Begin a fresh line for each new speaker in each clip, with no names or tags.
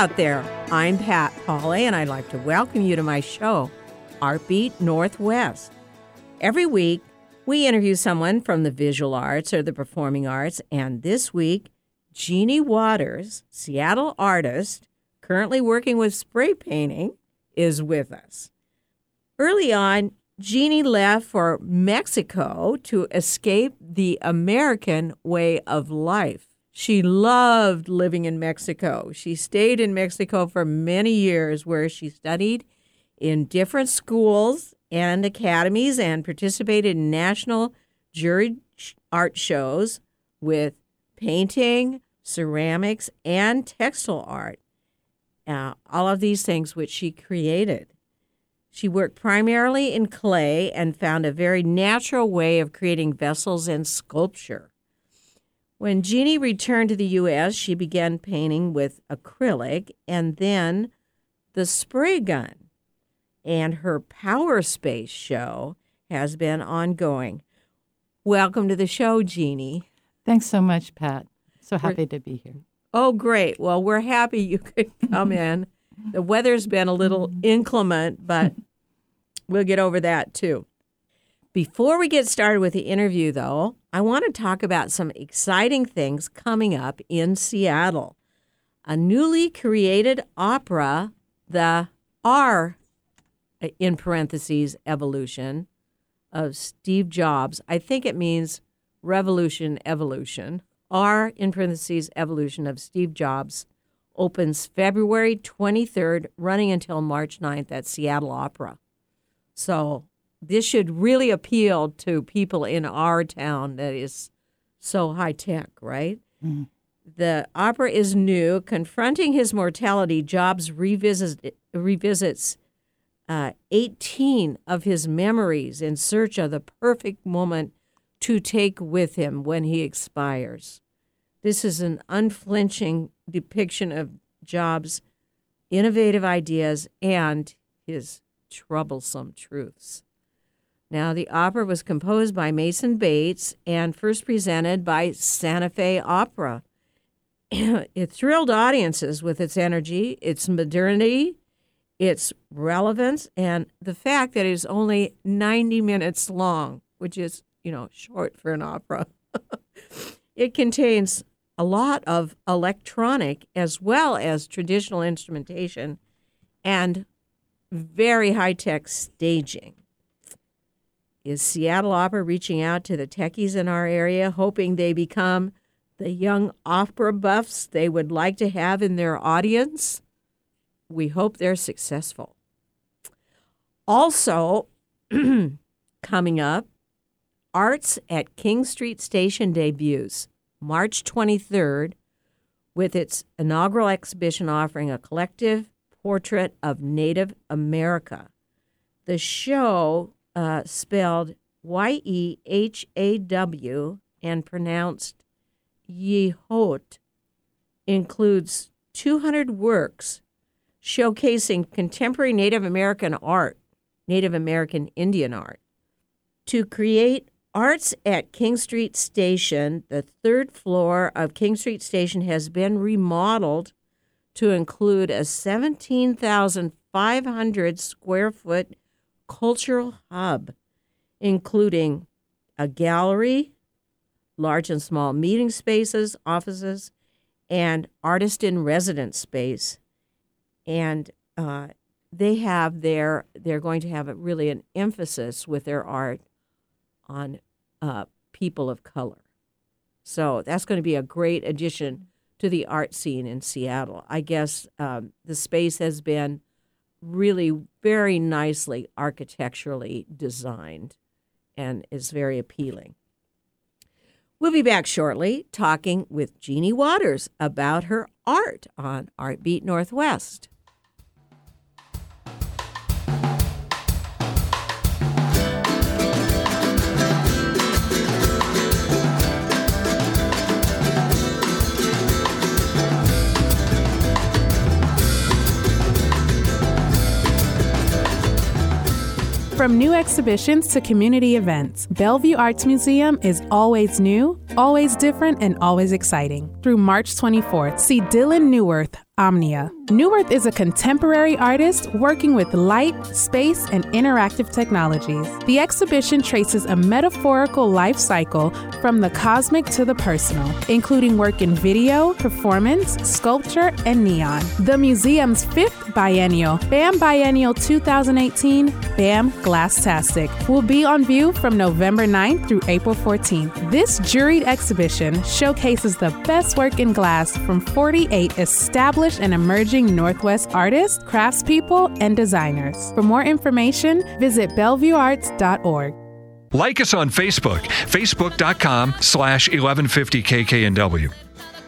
out there. I'm Pat Pauley, and I'd like to welcome you to my show, Artbeat Northwest. Every week, we interview someone from the visual arts or the performing arts, and this week, Jeannie Waters, Seattle artist, currently working with spray painting, is with us. Early on, Jeannie left for Mexico to escape the American way of life. She loved living in Mexico. She stayed in Mexico for many years, where she studied in different schools and academies and participated in national jury art shows with painting, ceramics, and textile art. Uh, all of these things which she created. She worked primarily in clay and found a very natural way of creating vessels and sculpture. When Jeannie returned to the U.S., she began painting with acrylic and then the spray gun. And her Power Space show has been ongoing. Welcome to the show, Jeannie.
Thanks so much, Pat. So happy we're, to be here.
Oh, great. Well, we're happy you could come in. The weather's been a little mm-hmm. inclement, but we'll get over that too. Before we get started with the interview, though, I want to talk about some exciting things coming up in Seattle. A newly created opera, the R, uh, in parentheses, evolution of Steve Jobs. I think it means revolution, evolution. R, in parentheses, evolution of Steve Jobs opens February 23rd, running until March 9th at Seattle Opera. So this should really appeal to people in our town that is so high tech, right? Mm-hmm. The opera is new. Confronting his mortality, Jobs revisits, revisits uh, 18 of his memories in search of the perfect moment to take with him when he expires. This is an unflinching depiction of Jobs' innovative ideas and his troublesome truths. Now, the opera was composed by Mason Bates and first presented by Santa Fe Opera. it thrilled audiences with its energy, its modernity, its relevance, and the fact that it is only 90 minutes long, which is, you know, short for an opera. it contains a lot of electronic as well as traditional instrumentation and very high tech staging. Is Seattle Opera reaching out to the techies in our area, hoping they become the young opera buffs they would like to have in their audience? We hope they're successful. Also, coming up, Arts at King Street Station debuts March 23rd with its inaugural exhibition offering a collective portrait of Native America. The show, uh, spelled Y E H A W and pronounced Yehot, includes 200 works showcasing contemporary Native American art, Native American Indian art. To create Arts at King Street Station, the third floor of King Street Station has been remodeled to include a 17,500 square foot cultural hub, including a gallery, large and small meeting spaces, offices, and artist in residence space. And uh, they have their, they're going to have a, really an emphasis with their art on uh, people of color. So that's going to be a great addition to the art scene in Seattle. I guess um, the space has been really very nicely architecturally designed and is very appealing. We'll be back shortly talking with Jeannie Waters about her art on Artbeat Northwest.
From new exhibitions to community events, Bellevue Arts Museum is always new, always different, and always exciting. Through March 24th, see Dylan Neuwirth, Omnia. Neuwirth is a contemporary artist working with light, space, and interactive technologies. The exhibition traces a metaphorical life cycle from the cosmic to the personal, including work in video, performance, sculpture, and neon. The museum's fifth biennial, BAM Biennial 2018, BAM Glasstastic, will be on view from November 9th through April 14th. This juried exhibition showcases the best work in glass from 48 established and emerging Northwest artists, craftspeople, and designers. For more information, visit bellevuearts.org.
Like us on Facebook, facebook.com slash 1150 KKNW.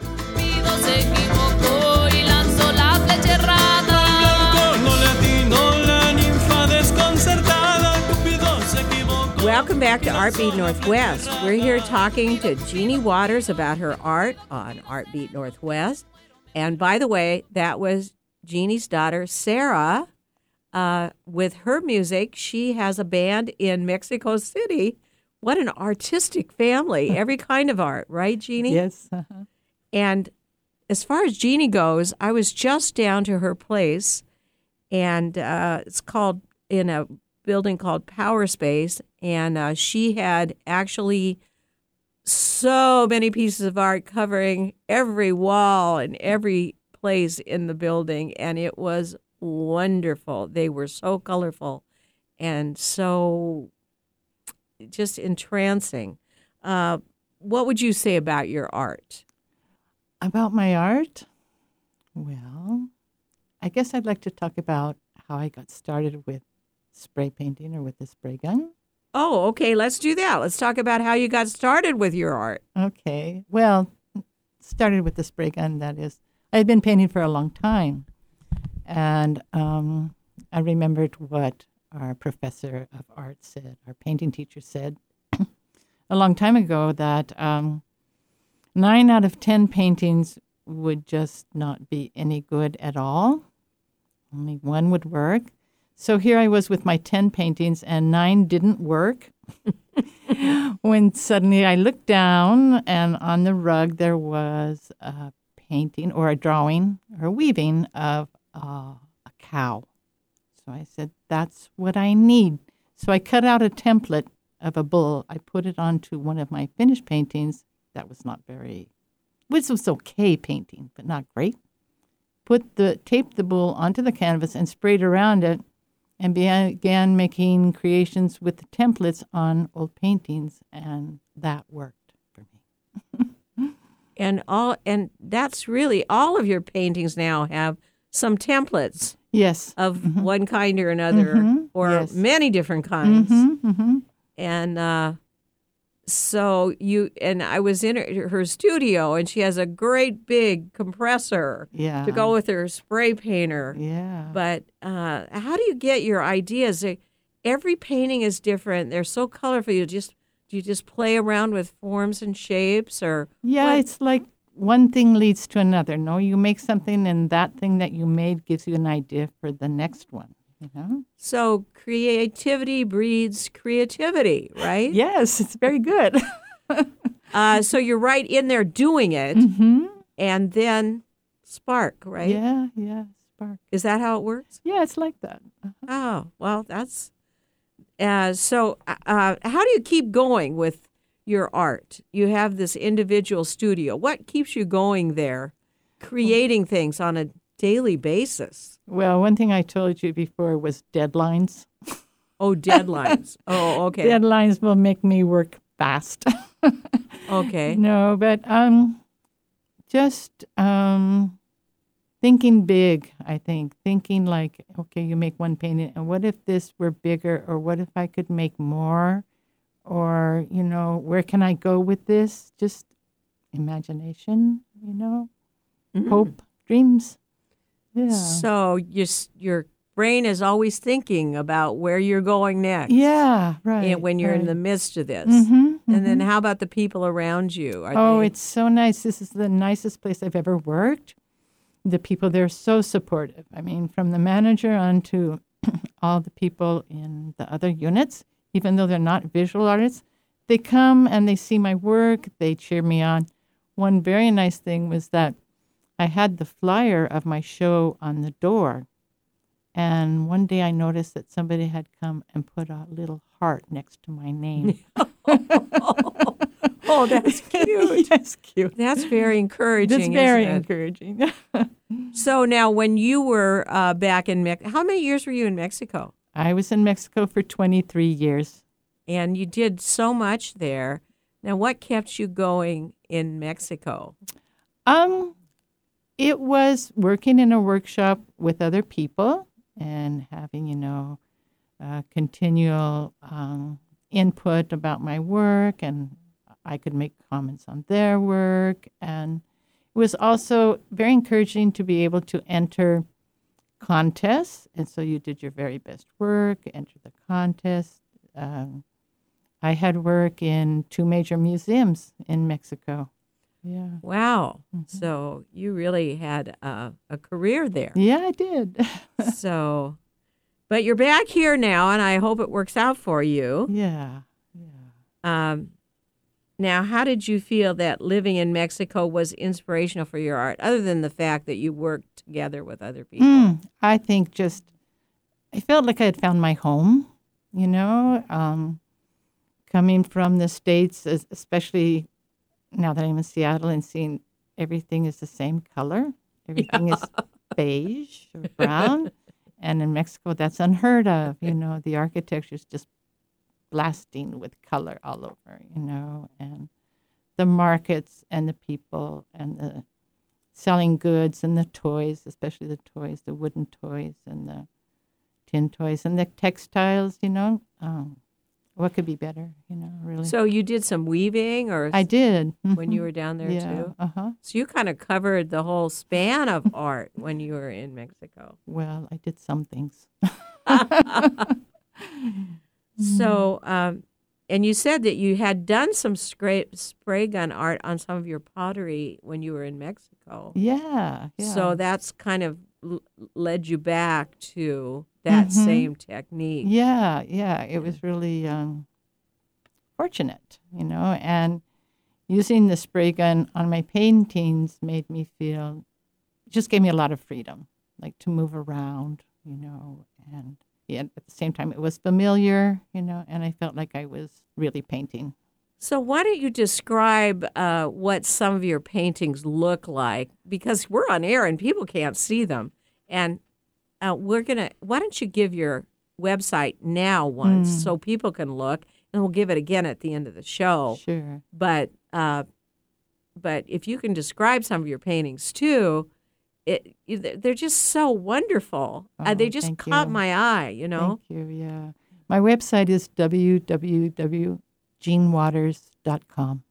Cupido se equivocó y lanzó la flecha errada.
no le atinó la ninfa desconcertada. Cupido se equivocó.
Welcome back to Art Beat Northwest. We're here talking to Jeannie Waters about her art on Art Beat Northwest. And by the way, that was Jeannie's daughter, Sarah. Uh, with her music, she has a band in Mexico City. What an artistic family. Every kind of art, right, Jeannie?
Yes. uh-huh.
And as far as Jeannie goes, I was just down to her place, and uh, it's called in a building called Power Space, and uh, she had actually so many pieces of art covering every wall and every place in the building, and it was wonderful. They were so colorful and so just entrancing. Uh, what would you say about your art?
About my art? Well, I guess I'd like to talk about how I got started with spray painting or with the spray gun.
Oh, okay. Let's do that. Let's talk about how you got started with your art.
Okay. Well, started with the spray gun, that is. I'd been painting for a long time. And um, I remembered what our professor of art said, our painting teacher said a long time ago that um, nine out of 10 paintings would just not be any good at all. Only one would work. So here I was with my 10 paintings, and nine didn't work. when suddenly I looked down, and on the rug there was a painting or a drawing or weaving of uh, a cow. So I said, That's what I need. So I cut out a template of a bull. I put it onto one of my finished paintings. That was not very, which was okay painting, but not great. Put the taped the bull onto the canvas and sprayed around it, and began making creations with templates on old paintings, and that worked for me.
And all and that's really all of your paintings now have some templates
Yes.
of one kind or another
Mhm.
or
Yes.
many different kinds.
Mm-hmm, mm-hmm.
And uh so you and I was in her, her studio and she has a great big compressor
Yeah.
to go with her spray painter.
Yeah.
But uh, how do you get your ideas? Every painting is different. They're so colorful. You just do you just play around with forms and shapes, or
Yeah,
What-
it's like one thing leads to another. No, you make something, and that thing that you made gives you an idea for the next one. Know?
so creativity breeds creativity, right?
Yes, it's very good.
Uh, so you're right in there doing it,
hmm
and then spark, right?
Yeah, yeah, spark.
Is that how it works?
Yeah, it's like that.
Oh, well, that's uh, so. Uh, how do you keep going with your art? You have this individual studio. What keeps you going there, creating things on a daily basis?
Well, one thing I told you before was deadlines.
Oh, deadlines. oh, okay,
Deadlines will make me work fast.
okay.
No, but um, just um, thinking big. I think thinking like, okay, you make one painting, and what if this were bigger, or what if I could make more, or you know, where can I go with this? Just imagination, you know, hope, dreams. Yeah.
So your your brain is always thinking about where you're going next.
yeah, right.
and when you're in the midst of this.
Mhm,
And then how about the people around you? Are
Oh,
they-
it's so nice. This is the nicest place I've ever worked. The people there are so supportive. I mean, from the manager on to all the people in the other units, even though they're not visual artists, they come and they see my work, they cheer me on. One very nice thing was that I had the flyer of my show on the door. And one day I noticed that somebody had come and put a little heart next to my name.
Oh, that's cute.
That's cute.
That's very encouraging.
That's very encouraging.
So now, when you were uh, back in Mexico, how many years were you in Mexico?
I was in Mexico for 23 years.
And you did so much there. Now, what kept you going in Mexico?
Um, it was working in a workshop with other people and having, you know, uh, continual um, input about my work, and I could make comments on their work. And it was also very encouraging to be able to enter contests. And so you did your very best work, enter the contest. Um, I had work in two major museums in Mexico. Yeah.
Wow.
Mm-hmm.
So you really had uh, a career there.
Yeah, I did.
so, but you're back here now, and I hope it works out for you.
yeah. Yeah.
Um, now, how did you feel that living in Mexico was inspirational for your art, other than the fact that you worked together with other people?
Mm, I think just, I felt like I had found my home, you know, um, coming from the States, especially now that I'm in Seattle and seeing everything is the same color. Everything is beige or brown. and in Mexico, that's unheard of. You know, the architecture is just blasting with color all over, you know, and the markets and the people and the selling goods and the toys, especially the toys, the wooden toys and the tin toys and the textiles, you know. Um, what could be better, you know, really?
So you did some weaving, or
I did.
when you
mhm.
were down there
yeah,
too.
Uh huh.
So you kind of covered the whole span of art when you were in Mexico.
Well, I did some things.
So, um, and you said that you had done some spray, spray gun art on some of your pottery when you were in Mexico.
Yeah. yeah.
So that's kind of l- led you back to that
Mhm.
same technique.
Yeah, yeah, it was really um, fortunate, you know, and using the spray gun on my paintings made me feel, just gave me a lot of freedom, like to move around, you know, and yet at the same time it was familiar, you know, and I felt like I was really painting.
So why don't you describe uh, what some of your paintings look like? Because we're on air and people can't see them, and uh, we're gonna. Why don't you give your website now once so people can look, and we'll give it again at the end of the show.
Sure.
But uh, but if you can describe some of your paintings too, it they're just so wonderful. uh, they
Oh,
just caught
you.
my eye. You know.
Thank you, yeah. My website is www.jeannewaters.com.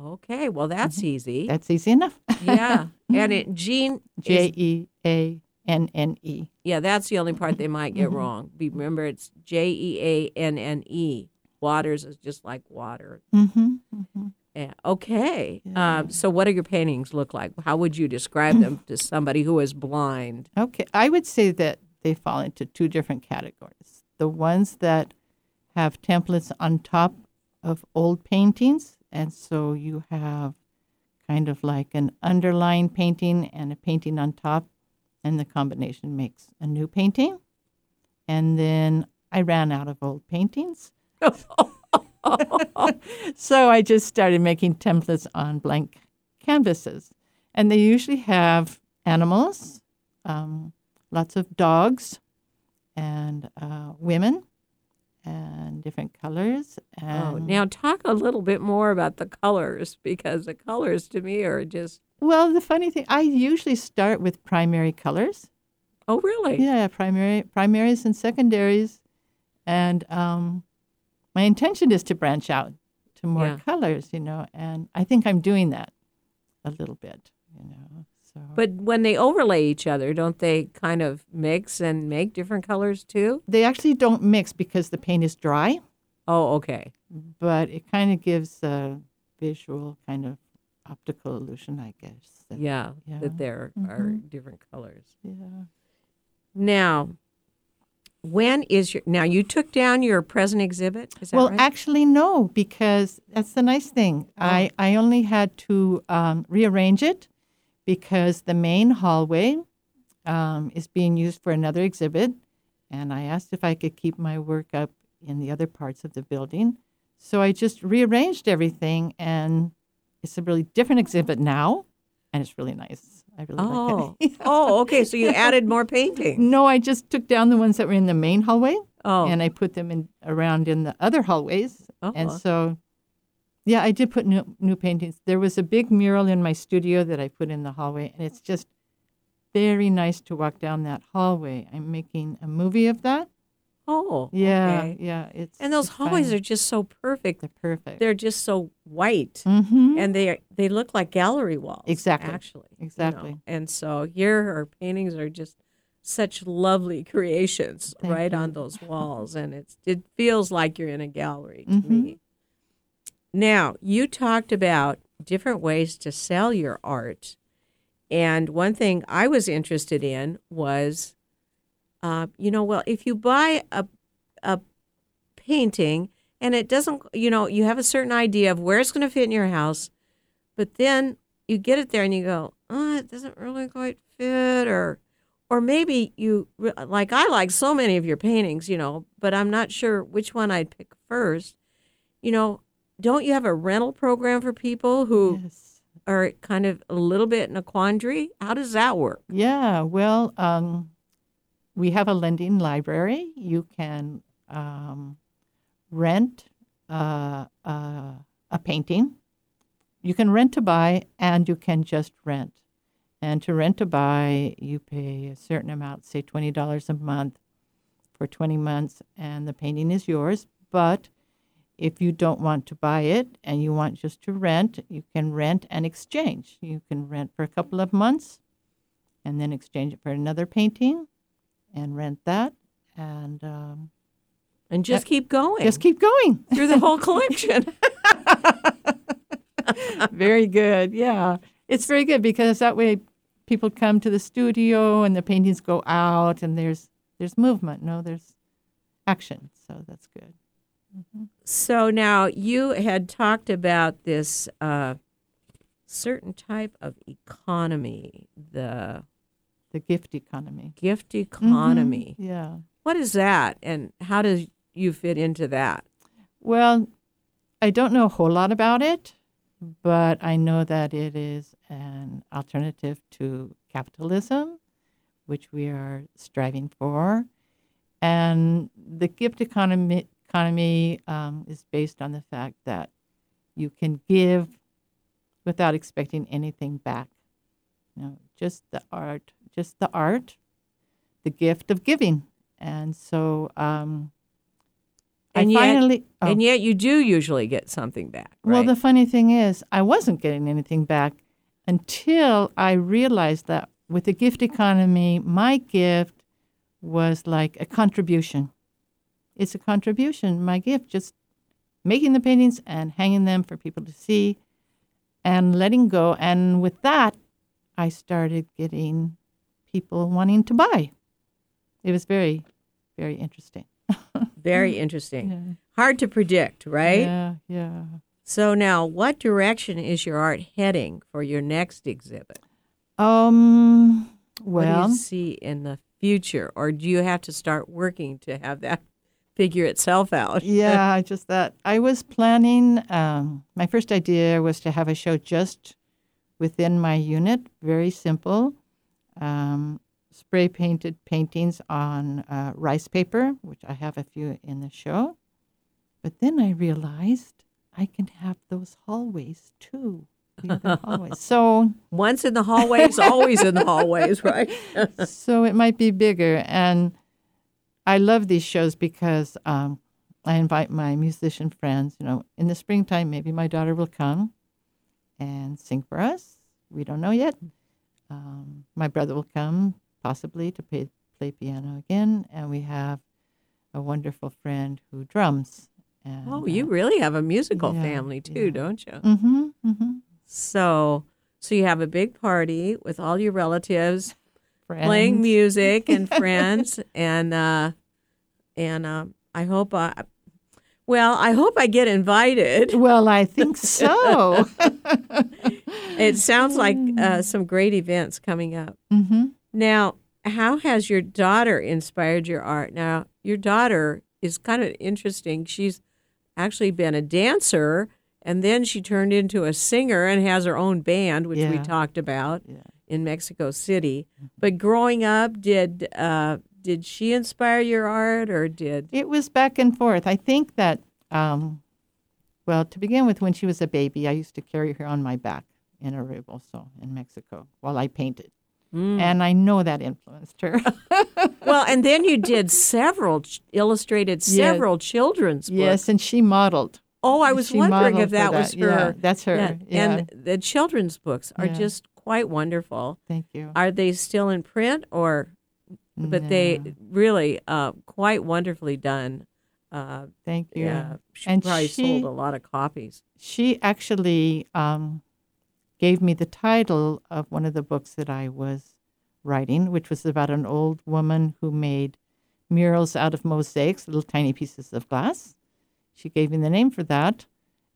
Okay, well that's easy.
That's easy enough.
yeah, and it Jean is
J E A N N E.
Yeah, that's the only part they might get wrong. Remember, it's J E A N N E. Waters is just like water.
Mm-hmm. mm-hmm.
Yeah. Okay. Um, so, what do your paintings look like? How would you describe them to somebody who is blind?
Okay, I would say that they fall into two different categories. The ones that have templates on top of old paintings, and so you have kind of like an underlying painting and a painting on top, and the combination makes a new painting. And then I ran out of old paintings. so I just started making templates on blank canvases. And they usually have animals, um, lots of dogs, and uh, women, and different colors. And
Oh, now talk a little bit more about the colors because the colors to me are just.
well, the funny thing, I usually start with primary colors.
Oh, really?
Yeah, primary, primaries and secondaries, and um, my intention is to branch out to more
Yeah.
colors, you know, and I think I'm doing that a little bit, you know. So
But when they overlay each other, don't they kind of mix and make different colors too?
they actually don't mix because the paint is dry,
Oh, okay.
but it kind of gives a visual kind of optical illusion, I guess. that-
Yeah,
Yeah.
that there are different colors.
yeah.
Now, when is your now? You took down your present exhibit. Is that
Well,
right?
actually, no, because that's the nice thing. I, I only had to um, rearrange it because the main hallway um, is being used for another exhibit. And I asked if I could keep my work up in the other parts of the building. So I just rearranged everything, and it's a really different exhibit now, and it's really nice. I really
Oh,
like it.
oh, okay. So you added more painting.
no, I just took down the ones that were in the main hallway,
Oh,
and I put them in around in the other hallways. And
Oh.
so, yeah, I did put new new paintings. There was a big mural in my studio that I put in the hallway, and it's just very nice to walk down that hallway. I'm making a movie of that.
oh,
Yeah,
okay.
yeah. It's
And those
it's
hallways
fun.
are just so perfect.
they're perfect.
They're just so white,
mm-hmm.
and they they look like gallery walls.
Exactly.
Actually, you know.
Exactly.
And so your paintings are just such lovely creations
Thank
right on those walls, and it's it feels like you're in a gallery to
Mhm.
me. Now you talked about different ways to sell your art, and one thing I was interested in was, uh, you know, well, if you buy a a painting and it doesn't, you know, you have a certain idea of where it's going to fit in your house, but then you get it there and you go, oh, it doesn't really quite fit, or, or maybe you like I like so many of your paintings, you know, but I'm not sure which one I'd pick first. You know, don't you have a rental program for people who
yes.
are kind of a little bit in a quandary? How does that work?
Yeah, well, um, we have a lending library. You can um, rent uh, uh, a painting. You can rent to buy, and you can just rent. And to rent to buy, you pay a certain amount, say twenty dollars a month, for twenty months, and the painting is yours. But if you don't want to buy it and you want just to rent, you can rent and exchange. You can rent for a couple of months and then exchange it for another painting and rent that and um,
And just keep going
just keep going.
through the whole collection.
very good. Yeah. It's very good because that way people come to the studio and the paintings go out and there's there's movement, no, there's action. So that's good.
So now you had talked about this uh, certain type of economy, the
The gift economy.
gift economy.
Mhm. Yeah.
What is that, and how does you fit into that?
Well, I don't know a whole lot about it, but I know that it is an alternative to capitalism, which we are striving for. And the gift economy, economy um, is based on the fact that you can give without expecting anything back. You know, just the art, just the art, the gift of giving. And so um,
And
I
yet-
finally. oh.
And yet, you do usually get something back.
Well, the funny thing is, I wasn't getting anything back until I realized that with the gift economy, my gift was like a contribution. It's a contribution, my gift, just making the paintings and hanging them for people to see and letting go. And with that, I started getting people wanting to buy. It was very, very interesting.
Very interesting. Hard to predict, right?
Yeah, yeah.
So now, what direction is your art heading for your next exhibit?
Um.
What do
Well,
you see in the future, or do you have to start working to have that figure itself out?
yeah, just that. I was planning. Um, my first idea was to have a show just within my unit, very simple. Um, spray painted paintings on uh, rice paper, which I have a few in the show. But then I realized I can have those hallways too. hallways. So
Once in the hallways, always in the hallways, right?
so it might be bigger. And I love these shows because um, I invite my musician friends. You know, in the springtime, maybe my daughter will come and sing for us. We don't know yet. Um, my brother will come possibly to play, play piano again, and we have a wonderful friend who drums. And,
oh, you really have a musical
yeah,
family too,
yeah.
don't you?
Mm-hmm, mm-hmm.
So, so you have a big party with all your relatives
Friends.
playing music and friends, and uh, and uh, I hope I, well, I hope I get invited.
Well, I think so.
it sounds like uh, some great events coming up.
Mm-hmm.
Now, how has your daughter inspired your art? Now, your daughter is kind of interesting. She's actually been a dancer, and then she turned into a singer and has her own band, which we talked about
Yeah.
In Mexico City. But growing up, did uh, did she inspire your art, or did
It was back and forth. I think that, um, well, to begin with, when she was a baby, I used to carry her on my back in a rebozo in Mexico while I painted.
Mm.
And I know that influenced her.
well? And then you did several ch- illustrated
Yes.
several children's books.
yes, and she modeled.
Oh, I was
She
wondering if
for
that was
that. Yeah,
her.
that's her.
Yeah,
Yeah.
And the children's books are just quite wonderful.
Thank you.
Are they still in print or? But they really uh, quite wonderfully done. Uh,
Thank you.
yeah, she
And
probably
she-
sold a lot of copies.
She actually um, gave me the title of one of the books that I was writing, which was about an old woman who made murals out of mosaics, little tiny pieces of glass. She gave me the name for that.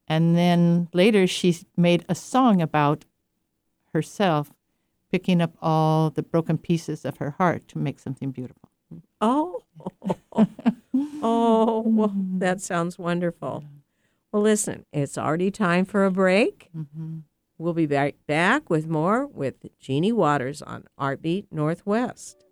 And then later she made a song about herself picking up all the broken pieces of her heart to make something beautiful.
Oh, oh, well, that sounds wonderful. Well, listen, it's already time for a break.
Mm-hmm.
We'll be back back with more with Jeannie Waters on Artbeat Northwest.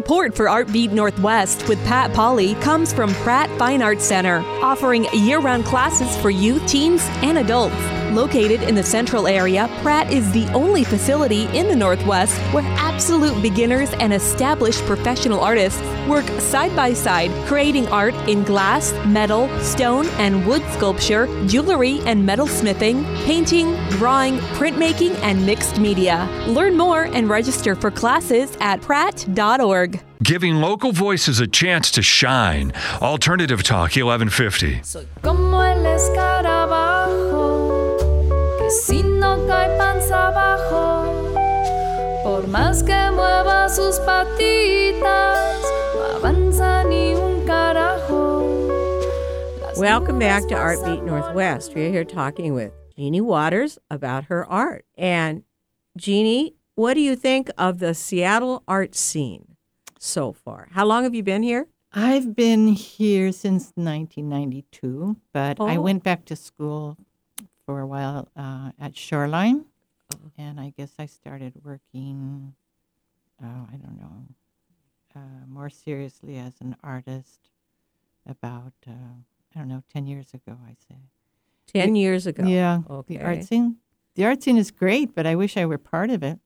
Support for Artbeat Northwest with Pat Polly comes from Pratt Fine Arts Center, offering year round classes for youth, teens, and adults. Located in the central area, Pratt is the only facility in the Northwest where absolute beginners and established professional artists work side by side, creating art in glass, metal, stone, and wood sculpture, jewelry and metal smithing, painting, drawing, printmaking, and mixed media. Learn more and register for classes at pratt.org.
Giving local voices a chance to shine. Alternative Talk 1150.
Si no cae panza abajo, por más que mueva sus patitas, no avanza ni un carajo. Las
Welcome back to
nubes
Artbeat
pasan
Northwest. We're here talking with Jeannie Waters about her art. And Jeannie, what do you think of the Seattle art scene so far? How long have you been here?
I've been here since 1992, but I
Oh.
went back to school for a while uh, at Shoreline, and I guess I started working, oh, I don't know, uh, more seriously as an artist about, uh, I don't know, 10 years ago, I say.
10 years ago.
Yeah,
Okay.
the art scene. The art scene is great, but I wish I were part of it.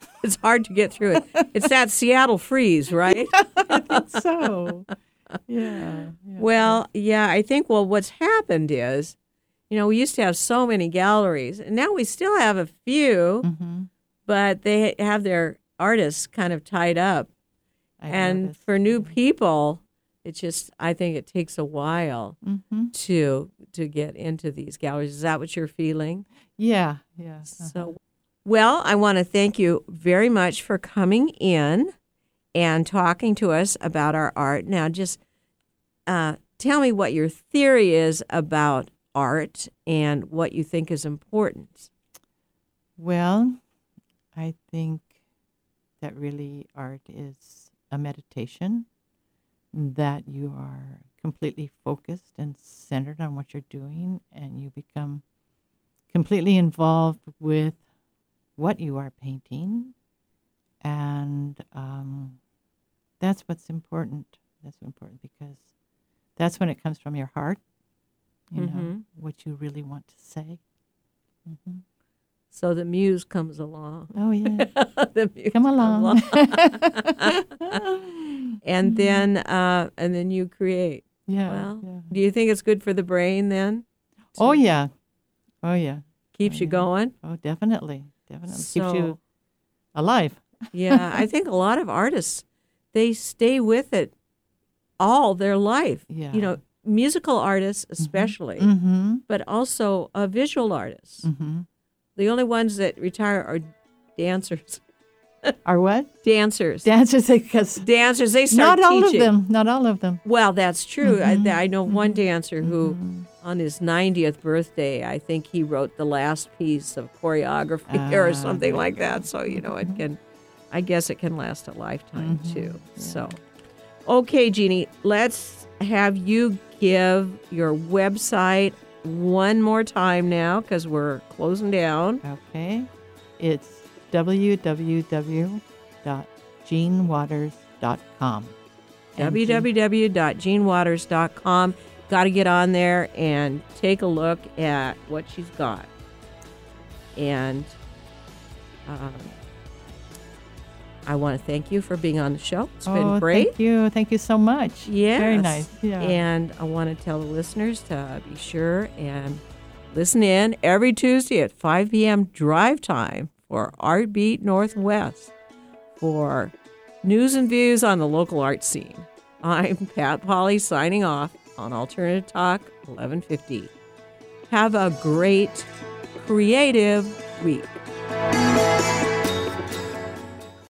It's hard to get through it. It's that Seattle freeze, right?
so, yeah. yeah.
Well, yeah, I think, well, what's happened is, you know, we used to have so many galleries, and now we still have a few,
hmm
but they have their artists kind of tied up.
I
and for new people, it just, I think it takes a while
Mhm.
to to get into these galleries. Is that what you're feeling?
Yeah, yeah. uh-huh.
So, well, I want to thank you very much for coming in and talking to us about our art. Now, just uh, tell me what your theory is about art and what you think is important.
Well, I think that really art is a meditation, that you are completely focused and centered on what you're doing, and you become completely involved with what you are painting. And um, that's what's important. That's important because that's when it comes from your heart, you know,
Mhm.
what you really want to say. hmm
So the muse comes along.
Oh, yeah.
the muse
Come
comes
along.
and then uh, and then you create.
yeah,
Well,
yeah.
do you think it's good for the brain then?
Oh yeah. Oh yeah.
Keeps you
yeah.
going?
Oh definitely. Definitely keeps you alive.
yeah, I think a lot of artists they stay with it all their life.
Yeah.
You know, musical artists especially,
Mm-hmm.
but also uh, visual artists.
Mm-hmm.
The only ones that retire are dancers.
Are what?
Dancers.
Dancers, because
Dancers, they start
not all
teaching.
of them. Not all of them.
Well, that's true.
Mm-hmm.
I, I know one dancer who, on his 90th birthday, I think he wrote the last piece of choreography or
Ah,
something like that. So, you know,
Mm-hmm.
it can, I guess it can last a lifetime too. So, okay, Jeannie, let's have you give your website one more time now because we're closing down.
Okay. It's www.jeannewaters.com.
Www.genewaters.com. Got to get on there and take a look at what she's got. And um, I want to thank you for being on the show. It's
oh,
been great.
Thank you. Thank you so much.
Yes.
Very nice. Yeah.
And I want to tell the listeners to be sure and listen in every Tuesday at 5 p.m. drive time for Art Beat Northwest for news and views on the local art scene. I'm Pat Polly signing off on Alternative Talk 1150. Have a great creative week.